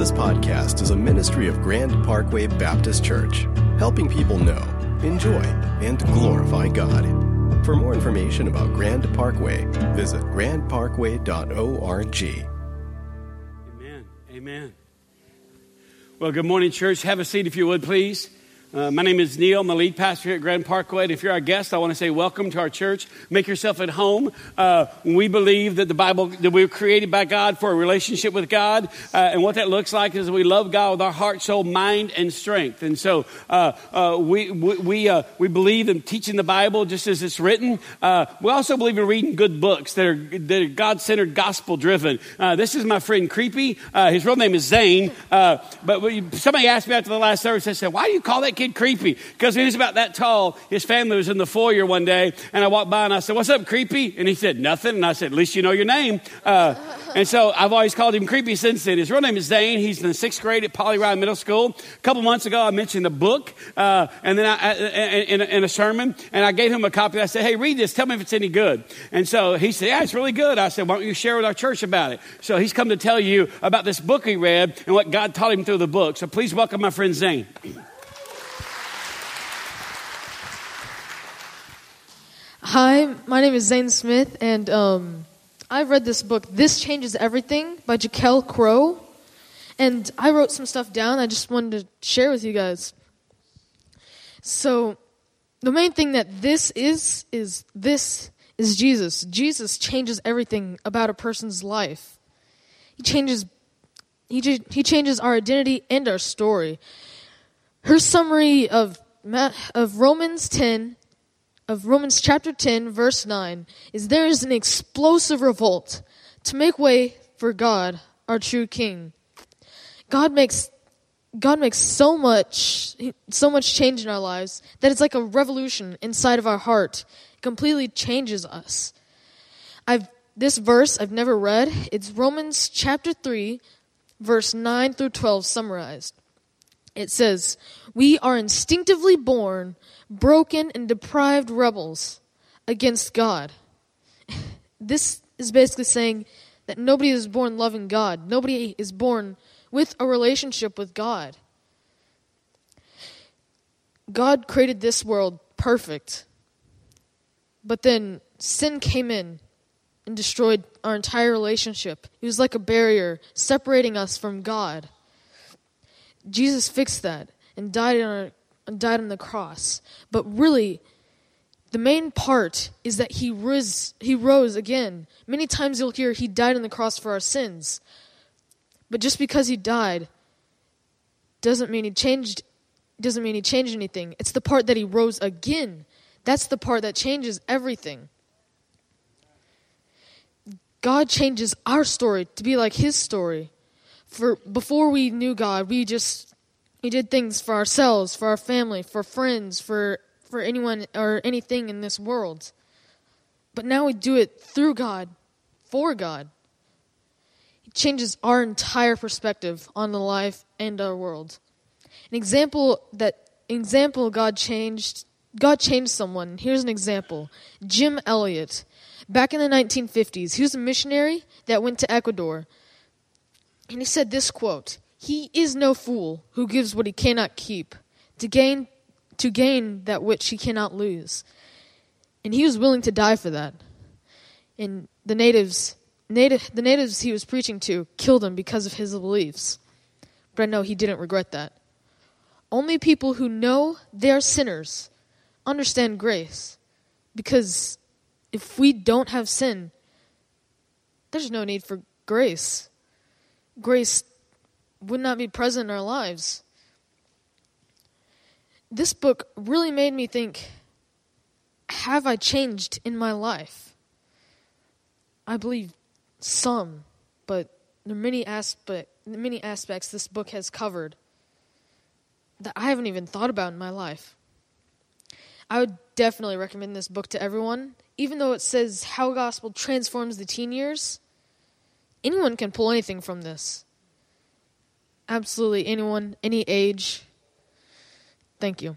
This podcast is a ministry of Grand Parkway Baptist Church, helping people know, enjoy, and glorify God. For more information about Grand Parkway, visit grandparkway.org. Amen. Amen. Well, good morning, church. Have a seat if you would, please. Uh, my name is Neil. I'm the lead pastor here at Grand Parkway. And if you're our guest, I want to say welcome to our church. Make yourself at home. Uh, we believe that the Bible, that we were created by God for a relationship with God. Uh, and what that looks like is we love God with our heart, soul, mind, and strength. And so uh, uh, we, we, we, uh, we, believe in teaching the Bible just as it's written. we also believe in reading good books that are, that are God centered, gospel driven. this is my friend Creepy. his real name is Zane. but somebody asked me after the last service, I said, Why do you call that kid creepy because he was about that tall. His family was in the foyer one day, and I walked by and I said, What's up, creepy? And he said, Nothing. And I said, At least you know your name. Uh, and so I've always called him creepy since then. His real name is Zane. He's in the sixth grade at Polly Ryon Middle School. A couple months ago, I mentioned the book, uh, and then I, in, in, a sermon, and I gave him a copy. I said, Hey, read this. Tell me if it's any good. And so he said, Yeah, it's really good. I said, Why don't you share with our church about it? So he's come to tell you about this book he read and what God taught him through the book. So please welcome my friend Zane. Hi, my name is Zane Smith, and um, I've read this book, This Changes Everything by Jaquelle Crowe. And I wrote some stuff down I just wanted to share with you guys. So, the main thing that this is, is this is Jesus. Jesus changes everything about a person's life. He changes, he, he changes our identity and our story. Her summary of, of Romans 10 of Romans chapter 10, verse 9, is there is an explosive revolt to make way for God, our true King. God makes God makes so much so much change in our lives that it's like a revolution inside of our heart. It completely changes us. I've this verse I've never read. It's Romans chapter 3 verse 9 through 12 summarized. It says, "We are instinctively born broken and deprived rebels against God. This is basically saying that nobody is born loving God. Nobody is born with a relationship with God. God created this world perfect. But then sin came in and destroyed our entire relationship. It was like a barrier separating us from God. Jesus fixed that and died on our died on the cross. But really, the main part is that he rose, he rose again. Many times you'll hear he died on the cross for our sins. But just because he died doesn't mean he changed doesn't mean he changed anything. It's the part that he rose again. That's the part that changes everything. God changes our story to be like his story. For before we knew God, we just we did things for ourselves, for our family, for friends, for for anyone or anything in this world. But now we do it through God, for God. It changes our entire perspective on the life and our world. An example that example God changed God changed someone. Here's an example. Jim Elliot. Back in the 1950s, he was a missionary that went to Ecuador. And he said this quote he is no fool who gives what he cannot keep to gain to gain that which he cannot lose. And he was willing to die for that. And the natives native the natives he was preaching to killed him because of his beliefs. But I know he didn't regret that. Only people who know they're sinners understand grace. Because if we don't have sin, there's no need for grace. Grace would not be present in our lives. This book really made me think have I changed in my life? I believe some, but there are many many aspects this book has covered that I haven't even thought about in my life. I would definitely recommend this book to everyone, even though it says how gospel transforms the teen years. Anyone can pull anything from this absolutely anyone, any age. Thank you.